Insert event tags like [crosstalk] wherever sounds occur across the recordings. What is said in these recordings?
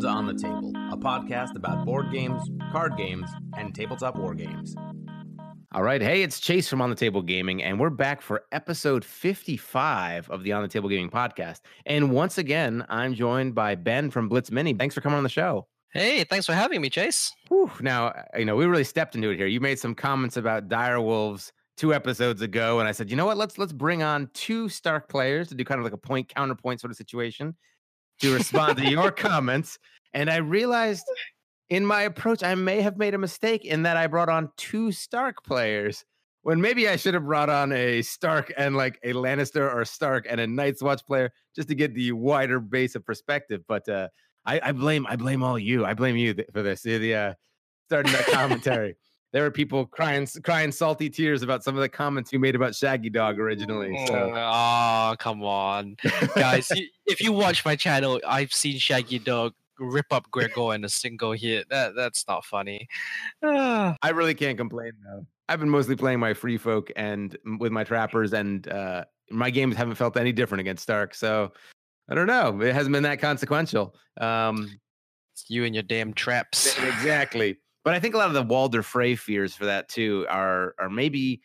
Everyone's on the Table, a podcast about board games, card games, and tabletop war games. All right. Hey, it's Chase from On the Table Gaming, and we're back for episode 55 of the On the Table Gaming podcast. And once again, I'm joined by Ben from Blitz Mini. Thanks for coming on the show. Hey, thanks for having me, Chase. Whew. Now, you know, we really stepped into it here. You made some comments about Dire Wolves two episodes ago, and I said, you know what? Let's let's bring on two Stark players to do kind of like a point counterpoint sort of situation to respond to your comments. And I realized in my approach, I may have made a mistake in that I brought on two Stark players when maybe I should have brought on a Stark and like a Lannister or Stark and a Night's Watch player just to get the wider base of perspective. But uh, I, I, blame I blame all you. I blame you th- for this. The uh, starting that [laughs] commentary. There were people crying crying salty tears about some of the comments you made about Shaggydog originally. So. Oh, come on, guys! [laughs] if you watch my channel, I've seen Shaggydog rip up Gregor in a single hit. That that's not funny. [sighs] I really can't complain though. I've been mostly playing my free folk and with my trappers, and uh, my games haven't felt any different against Stark. So I don't know. It hasn't been that consequential. Um, you and your damn traps. Exactly. But I think a lot of the Walder Frey fears for that too are are maybe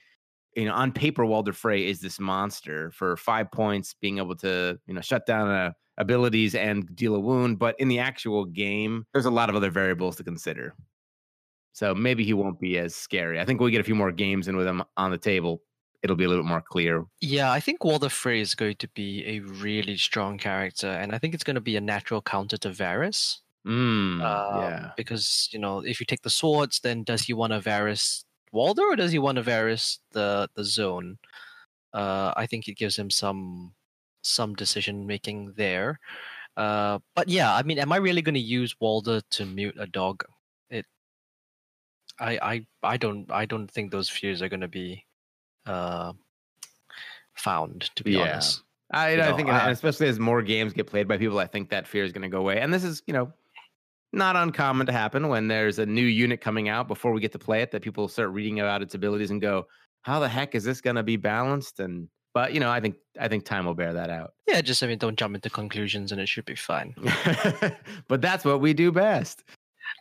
you know on paper Walder Frey is this monster for five points, being able to you know shut down a abilities and deal a wound. But in the actual game, there's a lot of other variables to consider. So maybe he won't be as scary. I think we get a few more games in with him on the table. It'll be a little bit more clear. Yeah, I think Walder Frey is going to be a really strong character, and I think it's going to be a natural counter to Varys. Mm, um, yeah. Because, you know, if you take the swords, then does he want to Varys Walder or does he want to Varys the, the zone? Uh, I think it gives him some some decision making there. Uh, but yeah, I mean, am I really going to use Walder to mute a dog? It, I, I, I don't, I don't think those fears are going to be uh, found. To be yeah. honest, I, you know, I think, I, especially as more games get played by people, I think that fear is going to go away. And this is, you know, not uncommon to happen when there's a new unit coming out before we get to play it that people start reading about its abilities and go, "How the heck is this going to be balanced?" And but you know, I think I think time will bear that out. Yeah, just I mean, don't jump into conclusions, and it should be fine. [laughs] but that's what we do best.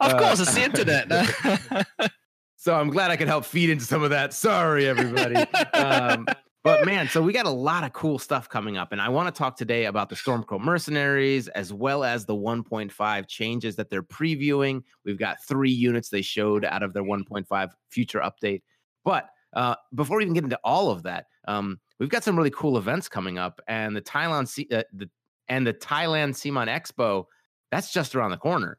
Of uh, course, it's the internet. [laughs] so I'm glad I could help feed into some of that. Sorry, everybody. [laughs] Um, but man, so we got a lot of cool stuff coming up, and I want to talk today about the Stormcrow Mercenaries as well as the 1.5 changes that they're previewing. We've got three units they showed out of their 1.5 future update. But uh, before we even get into all of that, um, we've got some really cool events coming up, and the Thailand uh, the and the Thailand CMON Expo that's just around the corner.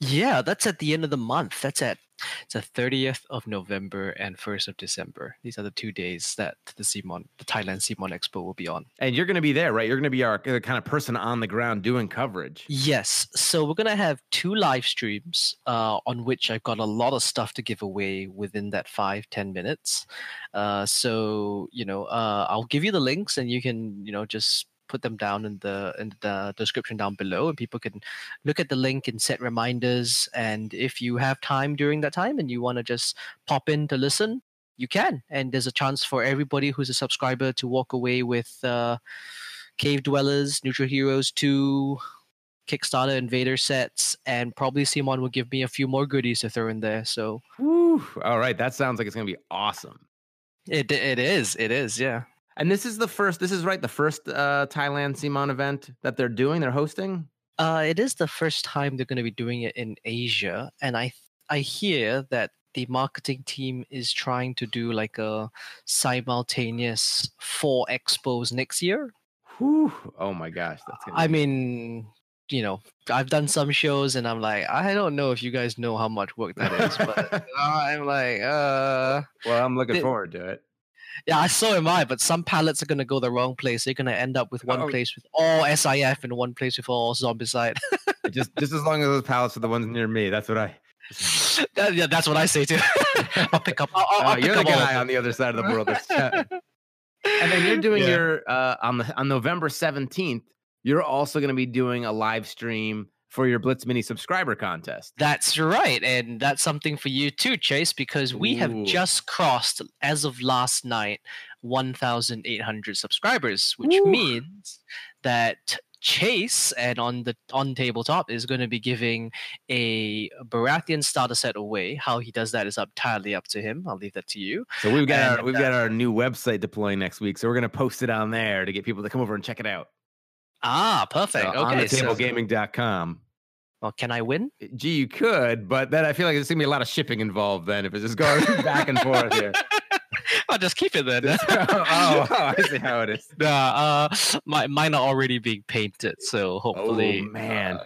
Yeah, that's at the end of the month. That's at it's the 30th of November and 1st of December. These are the two days that the CMON, the Thailand CMON Expo will be on. And you're going to be there, right? You're going to be our kind of person on the ground doing coverage. Yes. So we're going to have two live streams uh, on which I've got a lot of stuff to give away within that five ten minutes. Uh, so, you know, uh, I'll give you the links and you can, you know, just put them down in the in the description down below, and people can look at the link and set reminders. And if you have time during that time and you want to just pop in to listen, you can. And there's a chance for everybody who's a subscriber to walk away with uh, Cave Dwellers, Neutral Heroes 2, Kickstarter Invader sets, and probably CMON will give me a few more goodies to throw in there. So, Woo. all right, that sounds like it's gonna be awesome. It it is, it is, yeah. And this is the first. This is right. The first uh, Thailand CMON event that they're doing. They're hosting. Uh, it is the first time they're going to be doing it in Asia, and I I hear that the marketing team is trying to do like a simultaneous four expos next year. Whew. Oh my gosh, that's. I mean, you know, I've done some shows, and I'm like, I don't know if you guys know how much work that is, but [laughs] I'm like, uh. Well, I'm looking forward to it. Yeah, I so am I. But some pallets are gonna go the wrong place. They're gonna end up with one oh. place with all SIF and one place with all Zombicide. [laughs] just just as long as those pallets are the ones near me. That's what I. [laughs] that, yeah, that's what I say too. [laughs] I'll pick up. I'll, I'll, uh, you're the guy on the other side of the world. and then you're doing yeah. your uh, on the on November seventeenth. You're also going to be doing a live stream for your Blitz Mini subscriber contest. That's right. And that's something for you too, Chase, because we Ooh. have just crossed, as of last night, 1,800 subscribers, which Ooh. means that Chase and on the on tabletop is going to be giving a Baratheon starter set away. How he does that is entirely up to him. I'll leave that to you. So we've got And, our we've got uh, our new website deploying next week. So we're gonna post it on there to get people to come over and check it out. Ah, perfect. So on okay, the so tablegaming.com. well, can I win? Gee, you could, but then I feel like there's gonna be a lot of shipping involved then if it's just going [laughs] back and forth here. [laughs] I'll just keep it then. [laughs] oh, oh, I see how it is. Nah, uh, my, mine are already being painted, so hopefully, oh man. uh,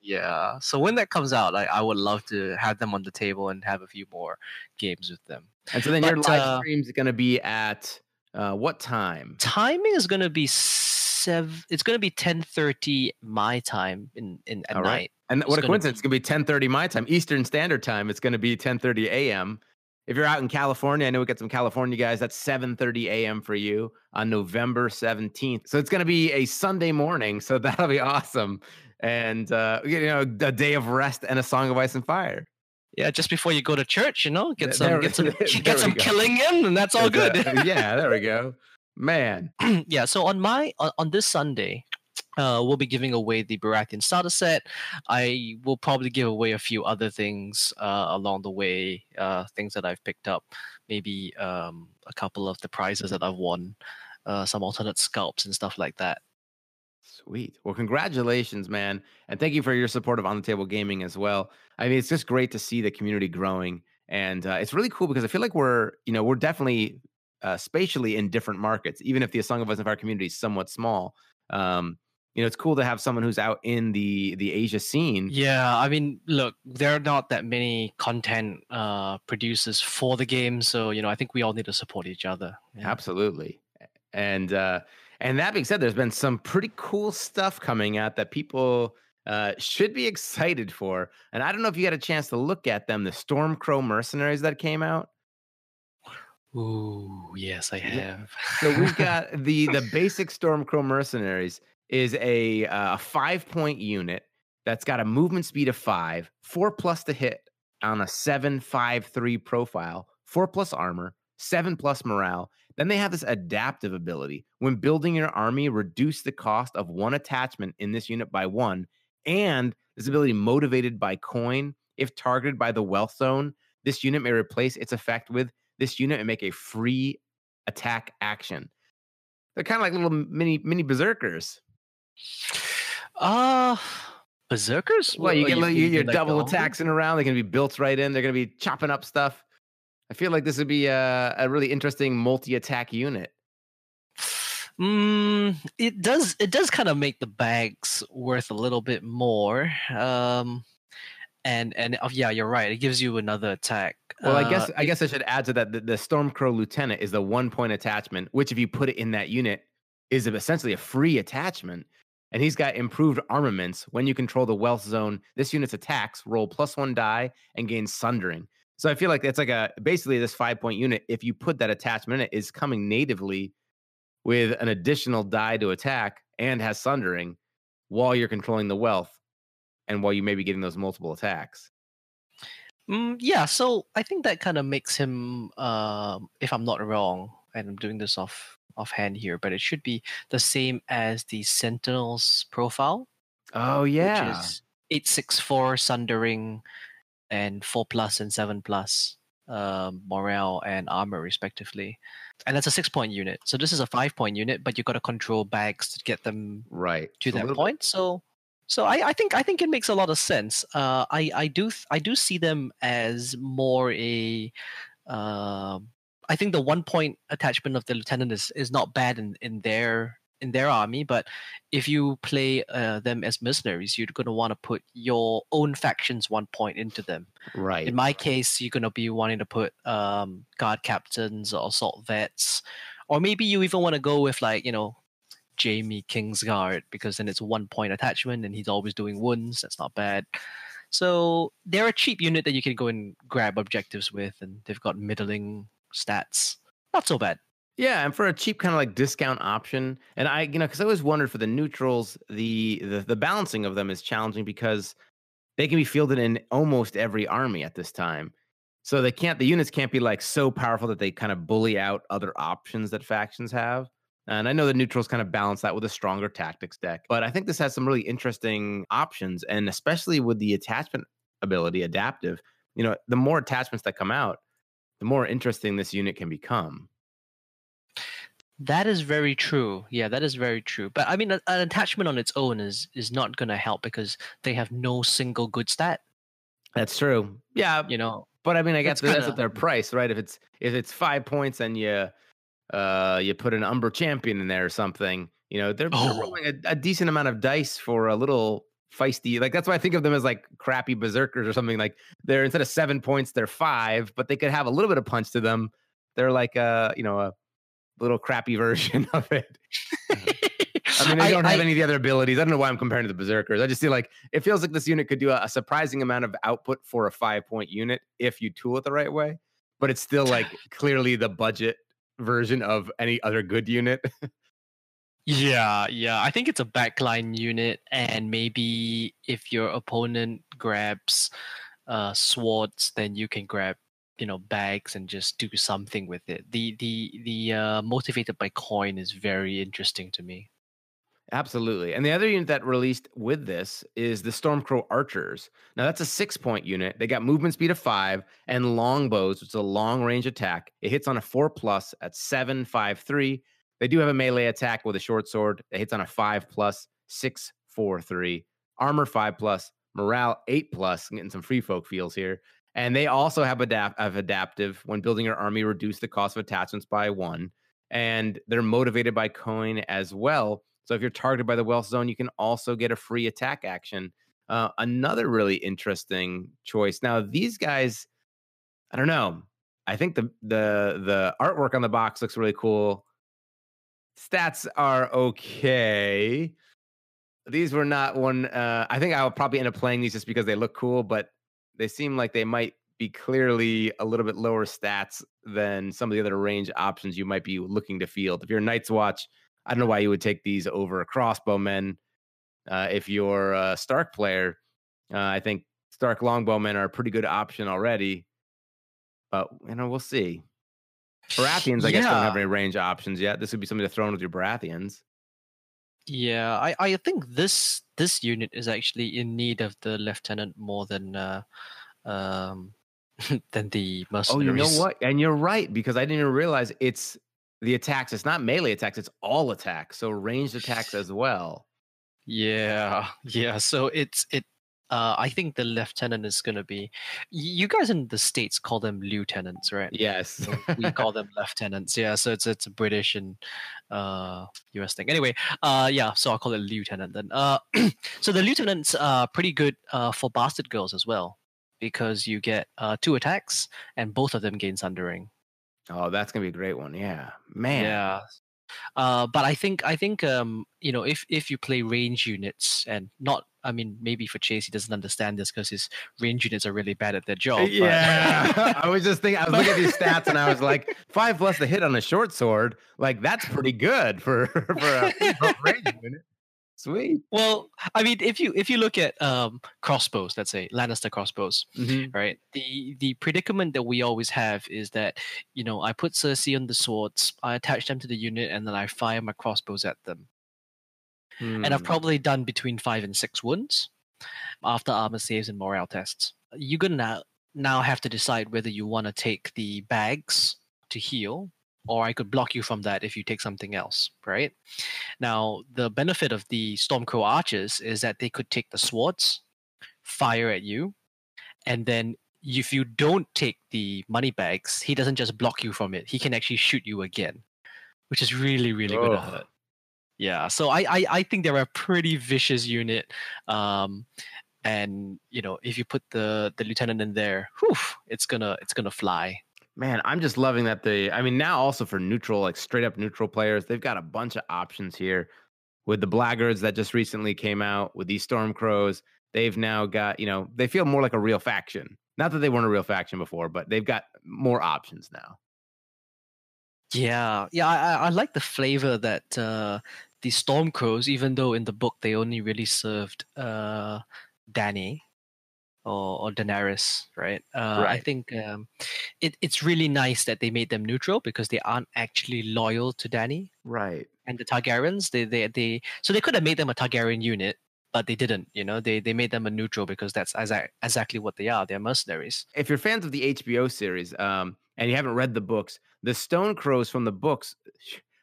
yeah. So when that comes out, I, I would love to have them on the table and have a few more games with them. and so then your live uh, stream's gonna be at uh, what time? Timing is going to be seven. It's going to be ten thirty my time in in at All right. night. And It's what a coincidence! It's gonna be 10:30 my time, Eastern Standard Time. It's gonna be 10:30 a.m. If you're out in California, I know we got some California guys. That's 7:30 a.m. for you on November 17th. So it's gonna be a Sunday morning. So [laughs] that'll be awesome. And uh, you know, a day of rest and a song of ice and fire. Yeah, just before you go to church, you know, get some there- get some [laughs] get some killing in, and that's all good. [laughs] Yeah, there we go. Man, [clears throat] yeah so on my on, on this sunday uh, we'll be giving away the Baratheon starter set. I will probably give away a few other things uh, along the way, uh, things that I've picked up, maybe um, a couple of the prizes that I've won, uh, some alternate sculpts and stuff like that. Sweet. Well, congratulations, man. And thank you for your support of On the Table Gaming as well. I mean, it's just great to see the community growing. And uh, it's really cool because I feel like we're, you know, we're definitely uh, spatially in different markets, even if the Song of Ice and Fire community is somewhat small. Um, you know, it's cool to have someone who's out in the the Asia scene. Yeah, I mean, look, there are not that many content uh, producers for the game, so you know, I think we all need to support each other. Yeah. Absolutely. And uh and that being said, there's been some pretty cool stuff coming out that people uh should be excited for. And I don't know if you had a chance to look at them, the Stormcrow mercenaries that came out. Ooh, yes, I have. So we've [laughs] got the the basic Stormcrow mercenaries is a uh, five point unit that's got a movement speed of five, four plus to hit on a seven five three profile, four plus armor, seven plus morale. Then they have this adaptive ability. When building your army, reduce the cost of one attachment in this unit by one, and this ability motivated by coin. If targeted by the wealth zone, this unit may replace its effect with this unit and make a free attack action. They're kind of like little mini mini berserkers. Uh berserkers? Well, you get you, mean you're like the double army? attacking around. They're gonna be built right in. They're gonna be chopping up stuff. I feel like this would be a, a really interesting multi-attack unit. Mm, it does. It does kind of make the bags worth a little bit more. Um, and and oh, yeah, you're right. It gives you another attack. Well, I Uh, guess I guess I should add to that the, the Stormcrow Lieutenant is the one point attachment, which if you put it in that unit is essentially a free attachment. And he's got improved armaments. When you control the wealth zone, this unit's attacks roll plus one die and gain sundering. So I feel like it's like a basically this five point unit. If you put that attachment in it, is coming natively with an additional die to attack and has sundering while you're controlling the wealth and while you may be getting those multiple attacks. Mm, yeah, so I think that kind of makes him, um, if I'm not wrong, and I'm doing this off offhand here, but it should be the same as the Sentinel's profile, Oh yeah. which is eight six four sundering and four plus and seven plus um, morale and armor respectively, and that's a six point unit. So this is a five point unit, but you've got to control bags to get them right. to So that little- point. So, so I, I think I think it makes a lot of sense. Uh, I I do th- I do see them as more a. Um, I think the one point attachment of the lieutenant is, is not bad in, in their in their army, but if you play uh, them as mercenaries, you're going to want to put your own faction's one point into them. Right. In my case, you're going to be wanting to put um, guard captains or assault vets, or maybe you even want to go with like you know Jaime Kingsguard because then it's a one point attachment and he's always doing wounds. That's not bad. So they're a cheap unit that you can go and grab objectives with, and they've got middling stats. Not so bad. Yeah, and for a cheap kind of like discount option, and I, you know, because I always wondered for the neutrals, the, the the balancing of them is challenging because they can be fielded in almost every army at this time. So they can't, the units can't be like so powerful that they kind of bully out other options that factions have. And I know the neutrals kind of balance that with a stronger tactics deck, but I think this has some really interesting options. And especially with the attachment ability, adaptive, you know, the more attachments that come out, the more interesting this unit can become. That is very true. Yeah, that is very true. But I mean, an attachment on its own is is not going to help because they have no single good stat. That's true. Yeah, you know. But I mean, I guess that's kinda, what their price, right? If it's if it's five points and you uh you put an Umber champion in there or something, you know, they're, oh. they're rolling a, a decent amount of dice for a little feisty. Like that's why I think of them as like crappy berserkers or something. Like they're instead of seven points, they're five, but they could have a little bit of punch to them. They're like a you know a little crappy [laughs] version of it. [laughs] I mean, they don't I, have I, any of the other abilities. I don't know why I'm comparing to the Berserkers. I just feel like it feels like this unit could do a, a surprising amount of output for a five point unit if you tool it the right way. But it's still like [sighs] clearly the budget version of any other good unit. [laughs] yeah, yeah. I think it's a backline unit, and maybe if your opponent grabs uh, swords, then you can grab you know bags and just do something with it. The the the uh, motivated by coin is very interesting to me. Absolutely. And the other unit that released with this is the Stormcrow Archers. Now that's a six point unit. They got movement speed of five and longbows, which is a long range attack. It hits on a four plus at seven, five, three. They do have a melee attack with a short sword. It hits on a five plus, six, four, three. Armor five plus, morale eight plus. I'm getting some free folk feels here. And they also have adapt adaptive when building your army, reduce the cost of attachments by one. And they're motivated by coin as well. So if you're targeted by the wealth zone, you can also get a free attack action. Uh, another really interesting choice. Now these guys, I don't know. I think the the the artwork on the box looks really cool. Stats are okay. These were not one. Uh, I think I will probably end up playing these just because they look cool, but they seem like they might be clearly a little bit lower stats than some of the other range options you might be looking to field. If you're Night's Watch, I don't know why you would take these over crossbowmen. Uh, if you're a Stark player, uh, I think Stark longbowmen are a pretty good option already. But you know, we'll see. Baratheons, I yeah. guess, don't have any range options yet. This would be something to throw in with your Baratheons. Yeah, I, I think this this unit is actually in need of the lieutenant more than uh, um, [laughs] than the mercenaries. Oh, you know what? And you're right because I didn't even realize it's the attacks. It's not melee attacks; it's all attacks. So ranged attacks [sighs] as well. Yeah, [laughs] yeah. So it's it. Uh, I think the lieutenant is going to be. You guys in the states call them lieutenants, right? Yes, we call them lieutenants. Yeah, so it's it's a British and uh, U.S. thing. Anyway, uh, yeah. So I'll call it lieutenant then. Uh, [clears throat] so the lieutenants are pretty good uh, for bastard girls as well because you get uh, two attacks and both of them gain sundering. Oh, that's gonna be a great one. Yeah, man. Yeah. Uh, but I think I think um, you know if if you play range units and not I mean maybe for Chase he doesn't understand this because his range units are really bad at their job. Yeah, [laughs] I was just thinking I was looking at these stats and I was like five plus the hit on a short sword like that's pretty good for [laughs] for a, for a range unit. Sweet. Well, I mean, if you if you look at um, crossbows, let's say Lannister crossbows, mm-hmm. right? The the predicament that we always have is that you know I put Cersei on the swords, I attach them to the unit, and then I fire my crossbows at them. And I've hmm. probably done between five and six wounds after armor saves and morale tests. You're gonna now, now have to decide whether you want to take the bags to heal or I could block you from that if you take something else, right? Now, the benefit of the Stormcrow archers is that they could take the swords, fire at you, and then if you don't take the money bags, he doesn't just block you from it. He can actually shoot you again, which is really, really oh. good hurt. Yeah, so I, I, I think they're a pretty vicious unit. Um, and you know, if you put the the lieutenant in there, whew, it's gonna it's gonna fly man, I'm just loving that the I mean now also for neutral, like straight up neutral players, they've got a bunch of options here. With the Blackguards that just recently came out, with these Stormcrows, they've now got, you know, they feel more like a real faction. Not that they weren't a real faction before, but they've got more options now. Yeah, yeah, I, I like the flavor that uh, the Stormcrows, even though in the book they only really served uh, Dany, or, or Daenerys, right? Uh, right. I think um, it, it's really nice that they made them neutral because they aren't actually loyal to Dany. Right. and the Targaryens. They they they so they could have made them a Targaryen unit, but they didn't. You know, they they made them a neutral because that's exactly what they are. They're mercenaries. If you're fans of the HBO series, um, and you haven't read the books, the Stone Crows from the books,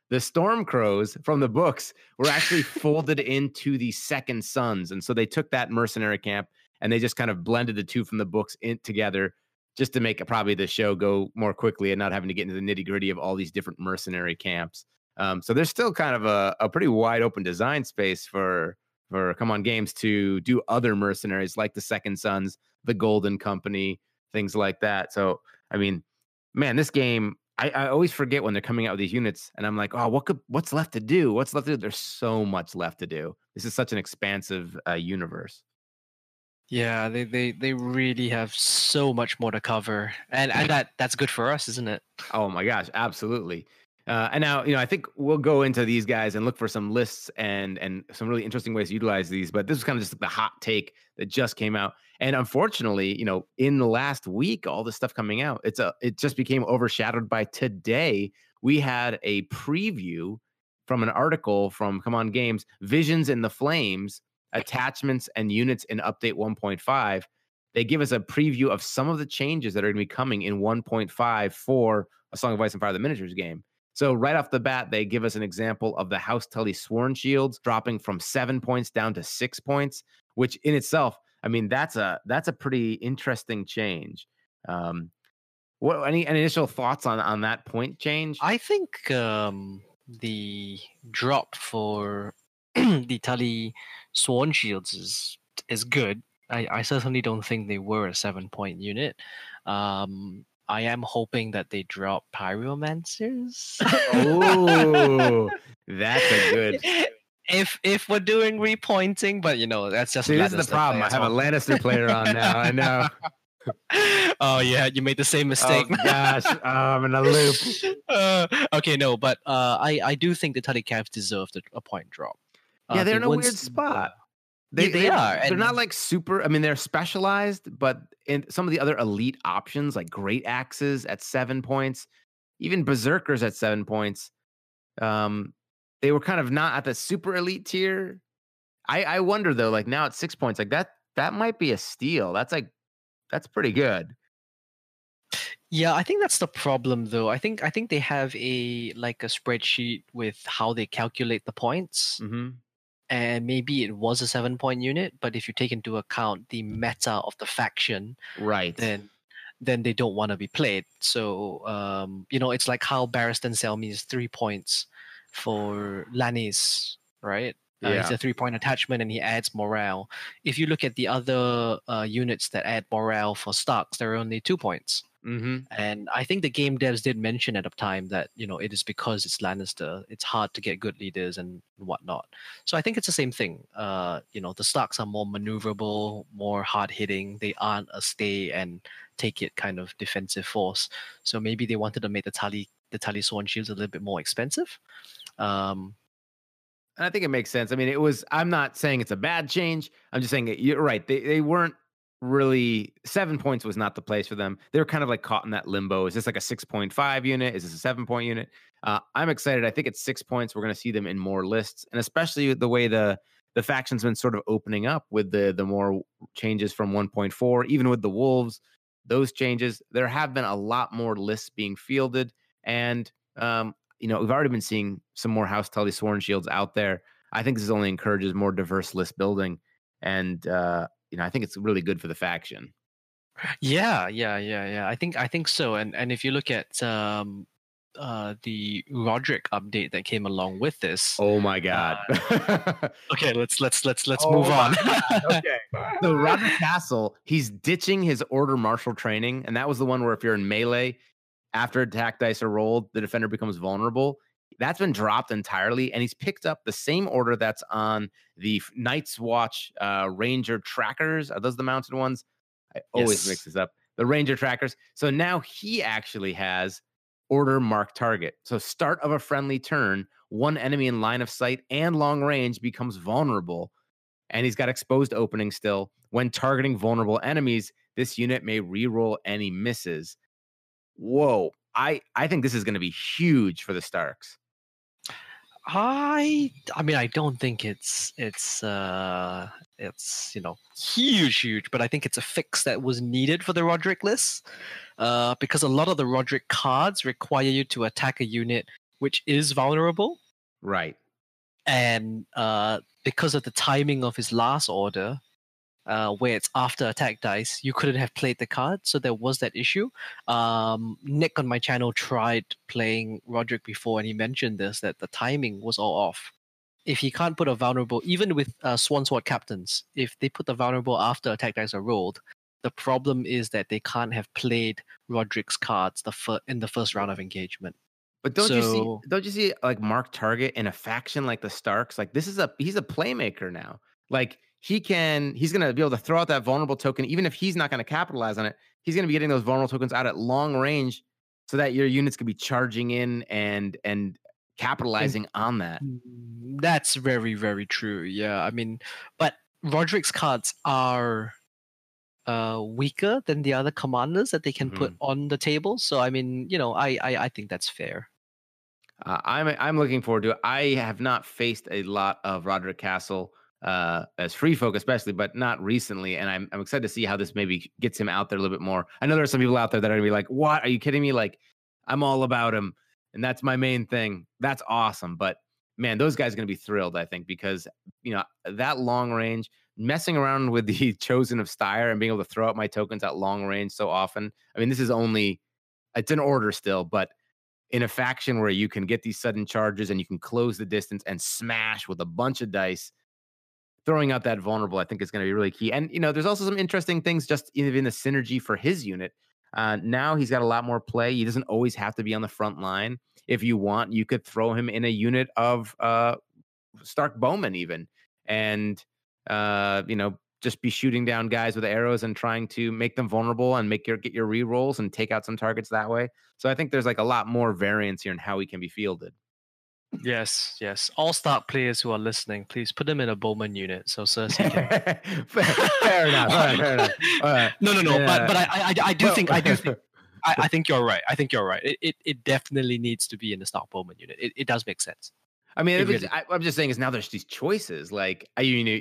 the Storm Crows from the books were actually [laughs] folded into the Second Sons, and so they took that mercenary camp and they just kind of blended the two from the books in together just to make probably the show go more quickly and not having to get into the nitty gritty of all these different mercenary camps. Um, so there's still kind of a, a pretty wide open design space for for CMON Games to do other mercenaries like the Second Sons, the Golden Company, things like that. So I mean, man, this game I, I, always forget when they're coming out with these units, and I'm like, oh, what could what's left to do? What's left to do? There's so much left to do. This is such an expansive uh, universe. Yeah, they, they they really have so much more to cover, and and that that's good for us, isn't it? Oh my gosh, absolutely. Uh, and now, you know, I think we'll go into these guys and look for some lists and and some really interesting ways to utilize these. But this is kind of just the hot take that just came out. And unfortunately, you know, in the last week, all this stuff coming out, it's a it just became overshadowed by today. We had a preview from an article from CMON Games, Visions in the Flames, attachments and units in update 1.5, they give us a preview of some of the changes that are going to be coming in 1.5 for a Song of Ice and Fire the Miniatures game. So right off the bat, they give us an example of the House Tully Sworn Shields dropping from seven points down to six points, which in itself, I mean, that's a that's a pretty interesting change. Um, what any, any initial thoughts on on that point change? I think um, the drop for [clears throat] the Tully Sworn Shields is is good. I, I certainly don't think they were a seven point unit. Um, I am hoping that they drop Pyromancers. oh, [laughs] that's a good. If if we're doing repointing, but you know that's just. See, this is the problem. I have a Lannister player on now. I [laughs] know. oh yeah, you made the same mistake. Oh, gosh, oh, [laughs] I'm in a loop. Uh, okay, no, but uh, I I do think the Tully Cavs deserved a, a point drop. Yeah, uh, they're in a weird spot. They, they, they are. They're not like super. I mean, they're specialized, but in some of the other elite options, like great axes at seven points, even berserkers at seven points, um, they were kind of not at the super elite tier. I, I wonder though, like now at six points, like that that might be a steal. That's like that's pretty good. Yeah, I think that's the problem though. I think I think they have a like a spreadsheet with how they calculate the points. Mm-hmm and maybe it was a seven point unit, but if you take into account the meta of the faction, right, then then they don't want to be played. So um, you know, it's like how Barristan Selmy is three points for Lannis, right? Uh, yeah. it's a three point attachment and he adds morale. If you look at the other uh, units that add morale for Starks, there are only two points. Mm-hmm. And I think the game devs did mention at the time that you know it is because it's Lannister, it's hard to get good leaders and whatnot. So I think it's the same thing. Uh, you know, the Starks are more maneuverable, more hard hitting. They aren't a stay and take it kind of defensive force. So maybe they wanted to make the Tully the Tully Sworn shields a little bit more expensive. Um, and I think it makes sense. I mean, it was. I'm not saying it's a bad change. I'm just saying you're right. They they weren't really seven points was not the place for them. They were kind of like caught in that limbo. Is this like a 6.5 unit? Is this a seven point unit? Uh, I'm excited. I think it's six points. We're going to see them in more lists, and especially the way the the faction's been sort of opening up with the the more changes from 1.4, even with the wolves. Those changes, there have been a lot more lists being fielded, and um, you know we've already been seeing some more House Tully Sworn Shields out there. I think this only encourages more diverse list building, and uh, you know, I think it's really good for the faction. Yeah, yeah, yeah, yeah. I think I think so. And and if you look at um uh the Rodrik update that came along with this. Oh my god. Uh, okay, let's let's let's let's oh move on. [laughs] okay. So Rodrik Cassel, he's ditching his order martial training, and that was the one where if you're in melee, after attack dice are rolled, the defender becomes vulnerable. That's been dropped entirely, and he's picked up the same order that's on the Night's Watch uh, Ranger trackers. Are those the mounted ones? I always yes. mix this up. The Ranger trackers. So now he actually has order mark target. So start of a friendly turn, one enemy in line of sight and long range becomes vulnerable, and he's got exposed opening still. When targeting vulnerable enemies, this unit may reroll any misses. Whoa. I, I think this is going to be huge for the Starks. I I mean I don't think it's it's uh it's you know huge huge, but I think it's a fix that was needed for the Rodrik list. Uh, because a lot of the Rodrik cards require you to attack a unit which is vulnerable. Right. And uh, because of the timing of his last order, uh, where it's after attack dice, you couldn't have played the card, so there was that issue. Um, Nick on my channel tried playing Rodrik before, and he mentioned this that the timing was all off. If he can't put a vulnerable, even with uh, Sworn Sword captains, if they put the vulnerable after attack dice are rolled, the problem is that they can't have played Rodrik's cards the fir- in the first round of engagement. But don't you see? Don't you see like Mark Target in a faction like the Starks? Like this is a he's a playmaker now. Like he can he's gonna be able to throw out that vulnerable token, even if he's not gonna capitalize on it. He's gonna be getting those vulnerable tokens out at long range, so that your units could be charging in and and capitalizing on that. Mm, That's very, very true. Yeah, I mean, but Rodrik's cards are uh weaker than the other commanders that they can put on the table. So I mean, you know, I I, I think that's fair. Uh, I'm I'm looking forward to it. I have not faced a lot of Rodrik Cassel uh, as free folk, especially, but not recently. And I'm I'm excited to see how this maybe gets him out there a little bit more. I know there are some people out there that are gonna be like, "What? Are you kidding me?" Like, I'm all about him, and that's my main thing. That's awesome. But man, those guys are gonna be thrilled. I think because you know that long range, messing around with [laughs] the chosen of Styr and being able to throw out my tokens at long range so often. I mean, this is only it's an order still, but in a faction where you can get these sudden charges and you can close the distance and smash with a bunch of dice throwing out that vulnerable i think is going to be really key. And you know there's also some interesting things just even the synergy for his unit. Uh, now he's got a lot more play. He doesn't always have to be on the front line. If you want you could throw him in a unit of uh, stark bowman even and uh, you know just be shooting down guys with arrows and trying to make them vulnerable and make your get your re rolls and take out some targets that way. So I think there's like a lot more variance here in how he can be fielded. Yes, yes. All Stark players who are listening, please put them in a Bowman unit so Cersei can. fair, fair enough. All right, fair enough. All right. [laughs] no, no, no. Yeah. But but I I, I do Well- think I do think [laughs] I, I think you're right. I think you're right. It, it it definitely needs to be in the Stark Bowman unit. It it does make sense. I mean, It it was, really- I, I'm just saying is now there's these choices. Like I, you know,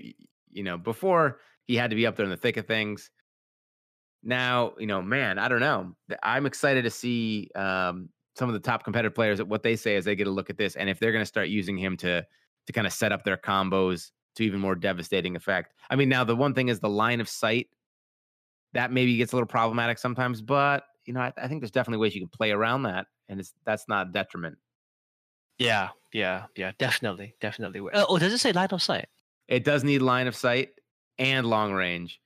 you know, before he had to be up there in the thick of things. Now, you know, man, I don't know. I'm excited to see um, some of the top competitive players what they say is they get a look at this, and if they're going to start using him to to kind of set up their combos to even more devastating effect. I mean, now the one thing is the line of sight that maybe gets a little problematic sometimes, but you know, I, I think there's definitely ways you can play around that, and it's that's not detriment. Yeah, yeah, yeah. Definitely, definitely. Oh, does it say line of sight? It does need line of sight and long range.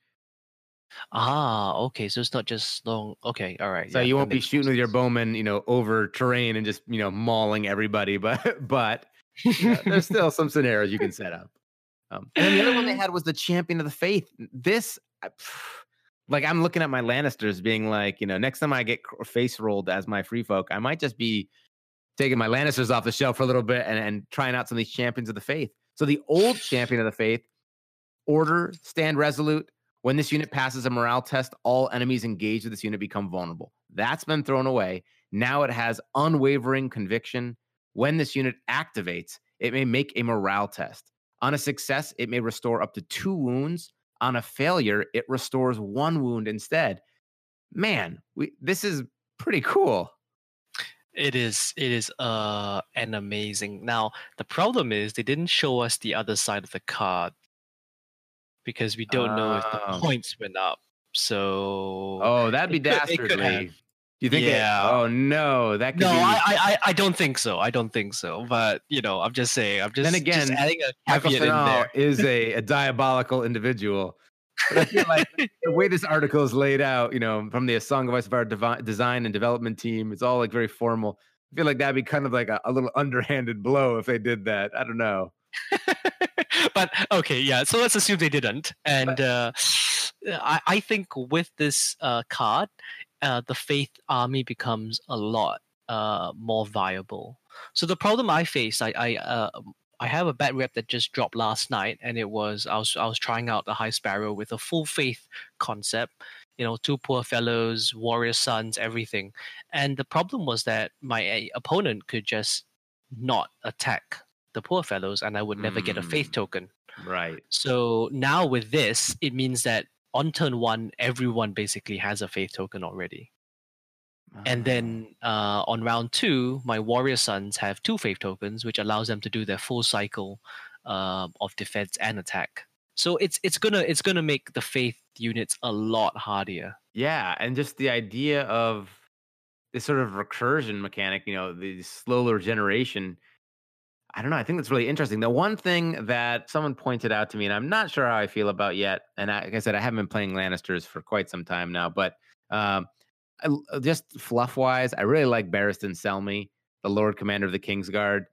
Ah, okay. So it's not just long. Okay, all right. So yeah, you won't be shooting with your sense. bowman, you know, over terrain and just, you know, mauling everybody. [laughs] But but you know, there's [laughs] still some scenarios you can set up. Um, and the other one they had was the champion of the faith. This, [sighs] like, I'm looking at my Lannisters, being like, you know, next time I get face rolled as my free folk, I might just be taking my Lannisters off the shelf for a little bit and, and trying out some of these champions of the faith. So the old [laughs] champion of the faith, order, stand resolute. When this unit passes a morale test, all enemies engaged with this unit become vulnerable. That's been thrown away. Now it has unwavering conviction. When this unit activates, it may make a morale test. On a success, it may restore up to two wounds. On a failure, it restores one wound instead. Man, we, this is pretty cool. It is. It is. Uh, an amazing. Now the problem is they didn't show us the other side of the card because we don't know if the Oh. points went up. So Oh, that'd be It could- it could have. dastardly. Do you think? it- Yeah. oh no, that could no, be. I, I, I- don't think so. I don't think so. But you know, I'm just saying. I'm just Then just again, adding a Michael in Fennell is a, a diabolical individual. But I feel like the way this article is laid out, you know, from the Song of Ice of our design and development team, it's all like very formal. I feel like that'd be kind of like a, a little [laughs] underhanded blow if they did that. I don't know. [laughs] but okay, yeah. So let's assume they didn't. And uh, I, I think with this uh, card, uh, the Faith Army becomes a lot uh, more viable. So the problem I face, I I, uh, I have a bad rep that just dropped last night, and it was I was I was trying out the High Sparrow with a full Faith concept. You know, two poor fellows, warrior sons, everything. And the problem was that my uh, opponent could just not attack the poor fellows, and I would never get a faith Mm. token. Right. So now with this, it means that on turn one, everyone basically has a faith token already. And Ah. then uh, on round two, my warrior sons have two faith tokens, which allows them to do their full cycle uh, of defense and attack. So it's it's gonna it's gonna make the faith units a lot harder. Yeah, and just the idea of this sort of recursion mechanic, you know, the slow regeneration. I don't know. I think that's really interesting. The one thing that someone pointed out to me, and I'm not sure how I feel about yet, and I, like I said, I haven't been playing Lannisters for quite some time now, but um, I l- just fluff wise, I really like Barristan Selmy, the Lord Commander of the Kingsguard.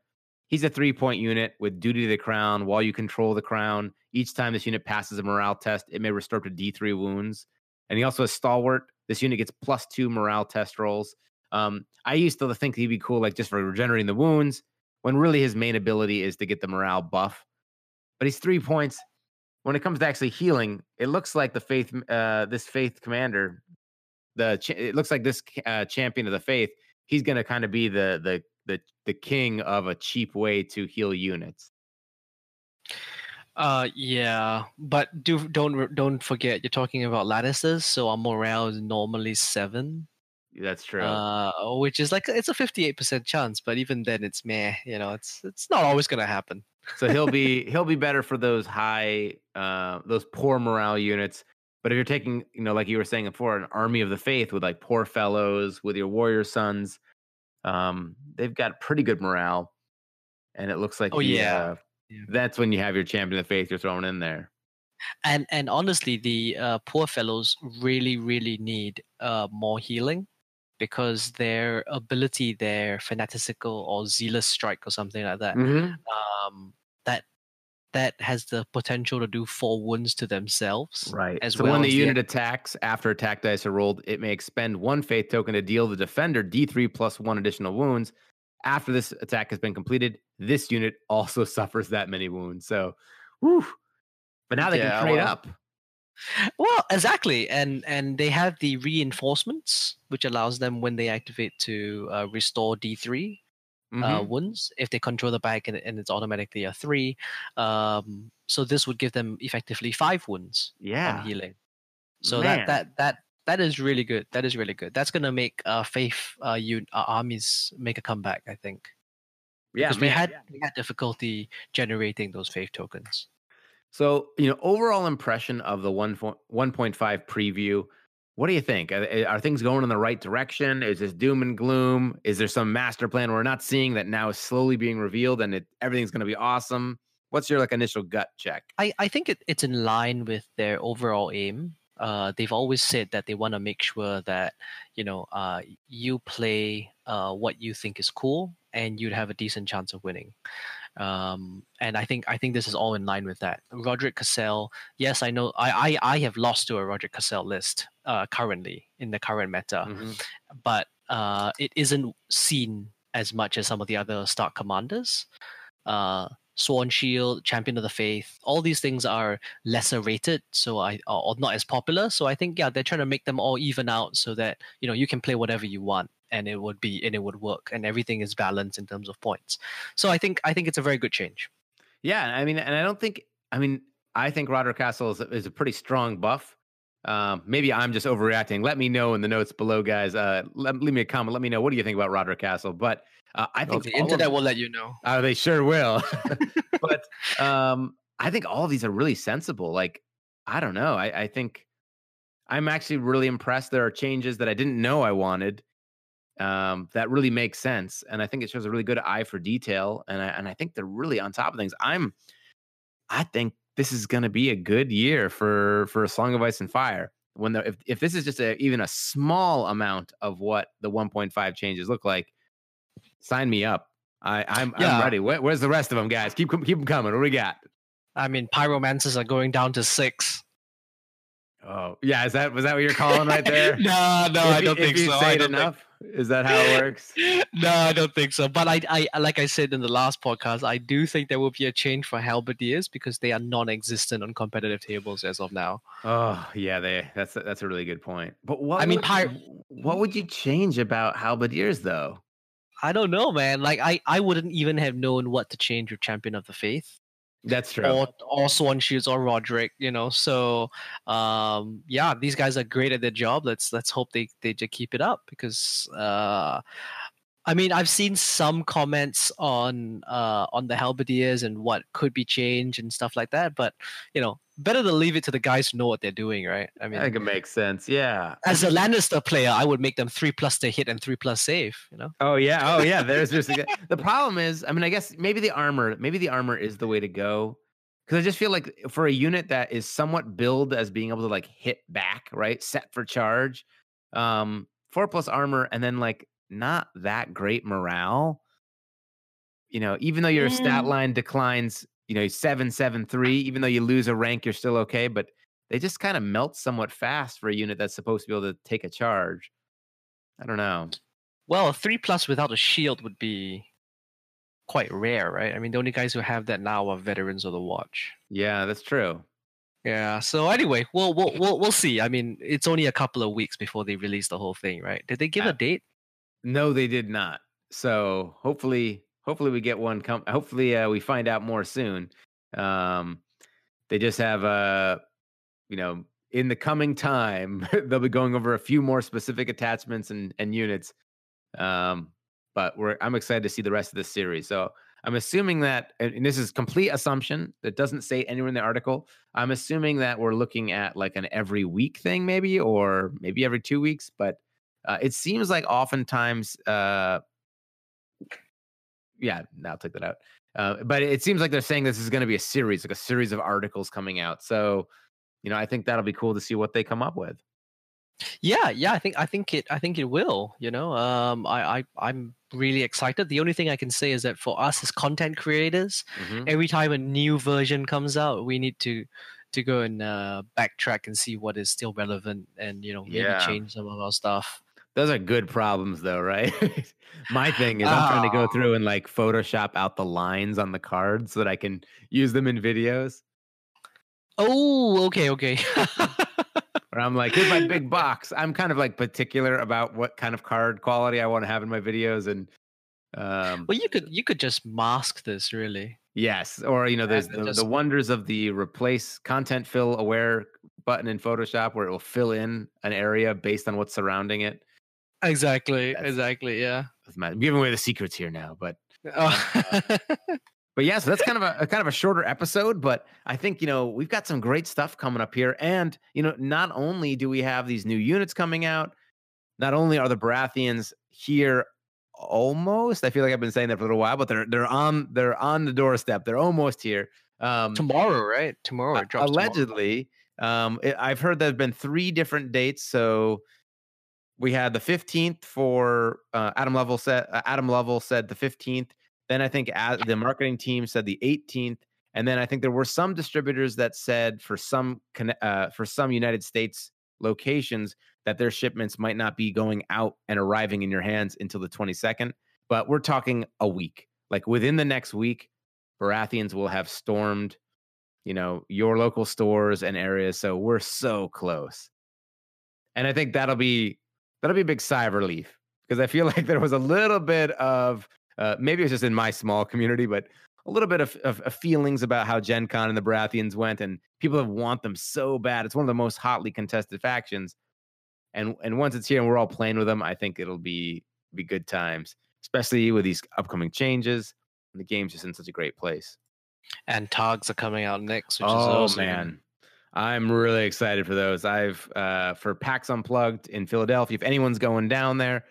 He's a three point unit with duty to the crown. While you control the crown, each time this unit passes a morale test, it may restore up to D3 wounds. And he also has Stalwart. This unit gets plus two morale test rolls. Um, I used to think he'd be cool, like just for regenerating the wounds, when really his main ability is to get the morale buff. But he's three points. When it comes to actually healing, it looks like the faith, uh, this faith commander, the cha- it looks like this uh, champion of the faith. He's going to kind of be the the the the king of a cheap way to heal units. Uh, yeah, but do don't don't forget you're talking about Lannisters, so our morale is normally seven, That's true. uh, which is like it's a fifty-eight percent chance. But even then, it's meh. You know, it's it's not always gonna happen. so he'll [laughs] be he'll be better for those high uh those poor morale units but if you're taking you know like you were saying before an army of the faith with like poor fellows with your warrior sons um they've got pretty good morale and it looks like Oh, the, yeah. uh, Yeah. that's when you have your champion of the faith you're throwing in there And and honestly, the uh, poor fellows really really need uh more healing because their ability, their fanatical or zealous strike or something like that, Mhm. um, that that has the potential to do four wounds to themselves. right as so well when the as the- unit attacks after attack dice are rolled it may expend one faith token to deal the defender d3 plus one additional wounds after this attack has been completed this unit also [laughs] suffers that many wounds so whew. but now they Yeah, can trade well, up Well, exactly, and and they have the reinforcements, which allows them when they activate to uh, restore D 3 uh, Mhm. wounds if they control the bag and, and it's automatically a three. Um, so this would give them effectively five wounds yeah on healing. So Man. that that that that is really good. That is really good. That's gonna make uh, faith uh, un- uh, armies make a comeback. I think yeah because we man. had we had difficulty generating those faith tokens. So you know overall impression of the 1 fo- 1.5 preview what do you think? Are, are things going in the right direction? Is this doom and gloom? Is there some master plan we're not seeing that now is slowly being revealed and it, everything's going to be awesome? What's your like initial gut check? I, I think it, it's in line with their overall aim. Uh, they've always said that they want to make sure that you know uh, you play uh, what you think is cool, and you'd have a decent chance of winning. Um, and I think I think this is all in line with that. Rodrik Cassel, yes, I know I I, I have lost to a Rodrik Cassel list uh, currently in the current meta Mhm. but uh, it isn't seen as much as some of the other Stark commanders. Uh, Sworn Shield, Champion of the Faith, all these things are lesser rated, so I or not as popular. So I think yeah, they're trying to make them all even out so that you know you can play whatever you want and it would be and it would work and everything is balanced in terms of points. So I think I think it's a very good change. Yeah, I mean, and I don't think. I mean, I think Rodrik Cassel is, is a pretty strong buff. Um, maybe I'm just overreacting. Let me know in the notes below, guys. Uh, let, leave me a comment. Let me know what do you think about Rodrik Cassel. But uh, I Well, think the of internet will let you know. Oh, they sure will. [laughs] [laughs] but um, I think all of these are really sensible. Like, I don't know. I, I think I'm actually really impressed. There are changes that I didn't know I wanted um, that really make sense, and I think it shows a really good eye for detail. And I and I think they're really on top of things. I'm, I think this is going to be a good year for for a Song of Ice and Fire. When the if if this is just a, even a small amount of what the 1.5 changes look like, sign me up. I, I'm, I'm ready. Where, where's the rest of them, guys? Keep keep them coming. What do we got? I mean, pyromancers are going down to six. Oh, yeah. Is that was that what you're calling right [laughs] there? no, no, If I don't if think you so. I don't think- enough. Is that how it works? [laughs] no, I don't think so. But I, I, like I said in the last podcast, I do think there will be a change for halberdiers because they are non-existent on competitive tables as of now. Oh, yeah. They that's that's a really good point. But what I mean, would- pyro- what would you change about halberdiers though? I don't know, man. Like I, I wouldn't even have known what to change with Champion of the Faith. That's true. Or or Sworn Shields or Rodrik, you know. So um yeah, these guys are great at their job. Let's let's hope they they just keep it up because uh I mean, I've seen some comments on uh, on the halberdiers and what could be changed and stuff like that. But you know, better to leave it to the guys who know what they're doing, right? I mean, I think it makes sense. Yeah. As a Lannister player, I would make them three plus to hit and three plus save. You know. Oh yeah. Oh yeah. There's just the problem is, I mean, I guess maybe the armor, maybe the armor is the way to go. Because I just feel like for a unit that is somewhat billed as being able to like hit back, right, set for charge, um, four plus armor, and then like not that great morale. You know, even though your mm. stat line declines, you know, seven, seven, three, even though you lose a rank, you're still okay. But they just kind of melt somewhat fast for a unit that's supposed to be able to take a charge. I don't know. Well, a three plus without a shield would be quite rare, right? I mean, the only guys who have that now are veterans of the watch. Yeah, that's true. Yeah. So anyway, we'll we'll we'll, we'll see. I mean, it's only a couple of weeks before they release the whole thing, right? Did they give a date? No, they did not. So hopefully, hopefully we get one. Come. Hopefully, uh, we find out more soon. Um, they just have uh, you know, in the coming time, [laughs] they'll be going over a few more specific attachments and and units. Um, but we're I'm excited to see the rest of this series. So I'm assuming that, and this is complete assumption that doesn't say anywhere in the article. I'm assuming that we're looking at like an every week thing, maybe, or maybe every two weeks. But uh, it seems like oftentimes, uh, yeah, now take that out. Uh, but it seems like they're saying this is going to be a series, like a series of articles coming out. So, you know, I think that'll be cool to see what they come up with. Yeah, yeah, I think I think it I think it will. You know, um, I, I I'm really excited. The only thing I can say is that for us as content creators, mm-hmm. every time a new version comes out, we need to to go and uh, backtrack and see what is still relevant and you know maybe yeah. change some of our stuff. Those are good problems, though, right? [laughs] My thing is, I'm oh. trying to go through and like Photoshop out the lines on the cards so that I can use them in videos. Oh, okay, okay. [laughs] Where I'm like, here's my big box. I'm kind of like particular about what kind of card quality I want to have in my videos, and um, well, you could you could just mask this, really. Yes, or you know, there's the, just... the wonders of the replace content fill aware button in Photoshop where it will fill in an area based on what's surrounding it. Exactly. That's, exactly. Yeah. I'm giving away the secrets here now, but oh. [laughs] uh, but yeah, so that's kind of a, a, kind of a shorter episode, but I think you know we've got some great stuff coming up here, and you know not only do we have these new units coming out, not only are the Baratheons here almost. I feel like I've been saying that for a little while, but they're they're on they're on the doorstep. They're almost here. Um, tomorrow, right? Tomorrow, allegedly. Tomorrow. Um, it, I've heard there've been three different dates. So we had the 15th for uh, Adam Level said uh, Adam Level said the 15th. Then I think the marketing team said the 18th, and then I think there were some distributors that said for some uh, for some United States locations that their shipments might not be going out and arriving in your hands until the 22nd. But we're talking a week. Like within the next week, Baratheons will have stormed, you know, your local stores and areas. So we're so close. And I think that'll be that'll be a big sigh of relief because I feel [laughs] like there was a little bit of uh, maybe it's just in my small community, but a little bit of, of, of, feelings about how Gen Con and the Baratheons went, and people have want them so bad. It's one of the most hotly contested factions, and and once it's here and we're all playing with them, I think it'll be be good times, especially with these upcoming changes. And the game's just in such a great place. And Targs are coming out next, which oh, is awesome. man. I'm really excited for those. I've uh, for PAX Unplugged in Philadelphia. If anyone's going down there,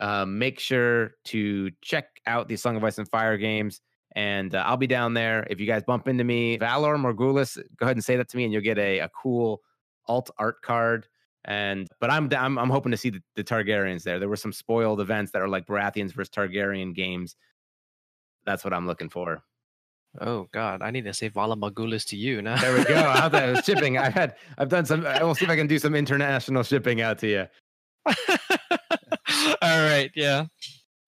uh, make sure to check out the Song of Ice and Fire games. And uh, I'll be down there. If you guys bump into me, Valar Morghulis, go ahead and say that to me, and you'll get a, a cool alt art card. And but I'm I'm, I'm hoping to see the, the Targaryens there. There were some spoiled events that are like Baratheons versus Targaryen games. That's what I'm looking for. Oh God, I need to say Valar Morghulis to you now. there we go. Out there [laughs] shipping. I've had I've done some. I will see if I can do some international shipping out to you. [laughs] All right. Yeah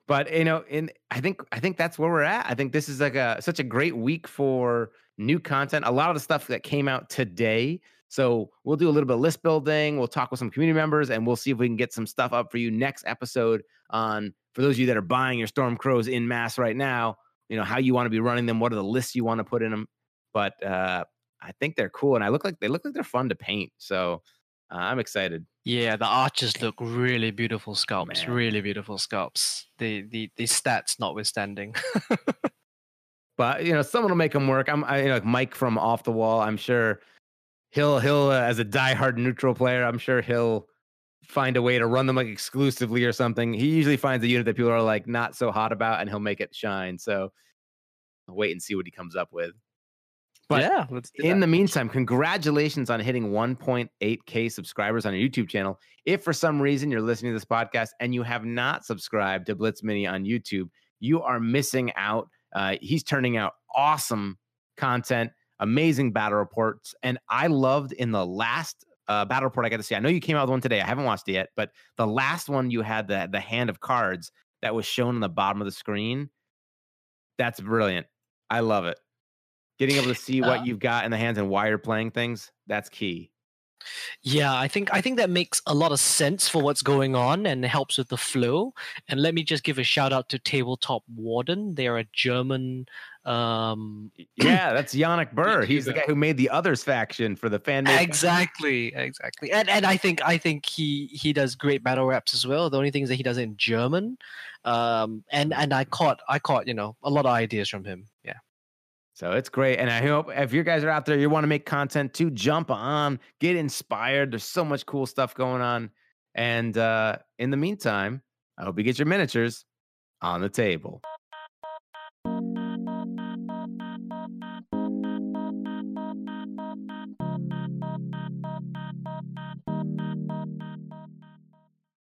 but you know in i think i think that's where we're at i think this is like a such a great week for new content a lot of the stuff that came out today So we'll do a little bit of list building. We'll talk with some community members, and we'll see if we can get some stuff up for you next episode on for those of you that are buying your Storm Crows in mass right now. You know how you want to be running them. What are the lists you want to put in them? But uh, I think they're cool, and I look like they look like they're fun to paint. So uh, I'm excited. Yeah, the arches look really beautiful sculpts. Man. Really beautiful sculpts. The the the stats notwithstanding. [laughs] but you know, someone will make them work. I'm, I, you know, like Mike from Off the Wall. I'm sure he'll he'll uh, as a diehard neutral player. I'm sure he'll find a way to run them like exclusively or something. He usually finds a unit that people are like not so hot about, and he'll make it shine. So I'll wait and see what he comes up with. But yeah, let's do in that. the meantime, congratulations on hitting 1.8k subscribers on your YouTube channel. If for some reason you're listening to this podcast and you have not subscribed to Blitz Mini on YouTube, you are missing out. Uh, he's turning out awesome content, amazing battle reports, and I loved in the last uh, battle report I got to see. I know you came out with one today. I haven't watched it yet, but the last one you had the the hand of cards that was shown on the bottom of the screen. That's brilliant. I love it. Getting able to see what Uh, you've got in the hands and why you're playing things, that's key. Yeah, I think I think that makes a lot of sense for what's going on and helps with the flow. And let me just give a shout out to Tabletop Warden. They are a German um [clears throat] Yeah, that's Yannick Burr. He's the guy who made the others faction for the fan exactly exactly and and i think i think he he does great battle raps as well the only thing is that he does it in german um and and i caught i caught you know a lot of ideas from him yeah So it's great. And I hope if you guys are out there, you want to make content too, jump on, get inspired. There's so much cool stuff going on. And uh, in the meantime, I hope you get your miniatures on the table.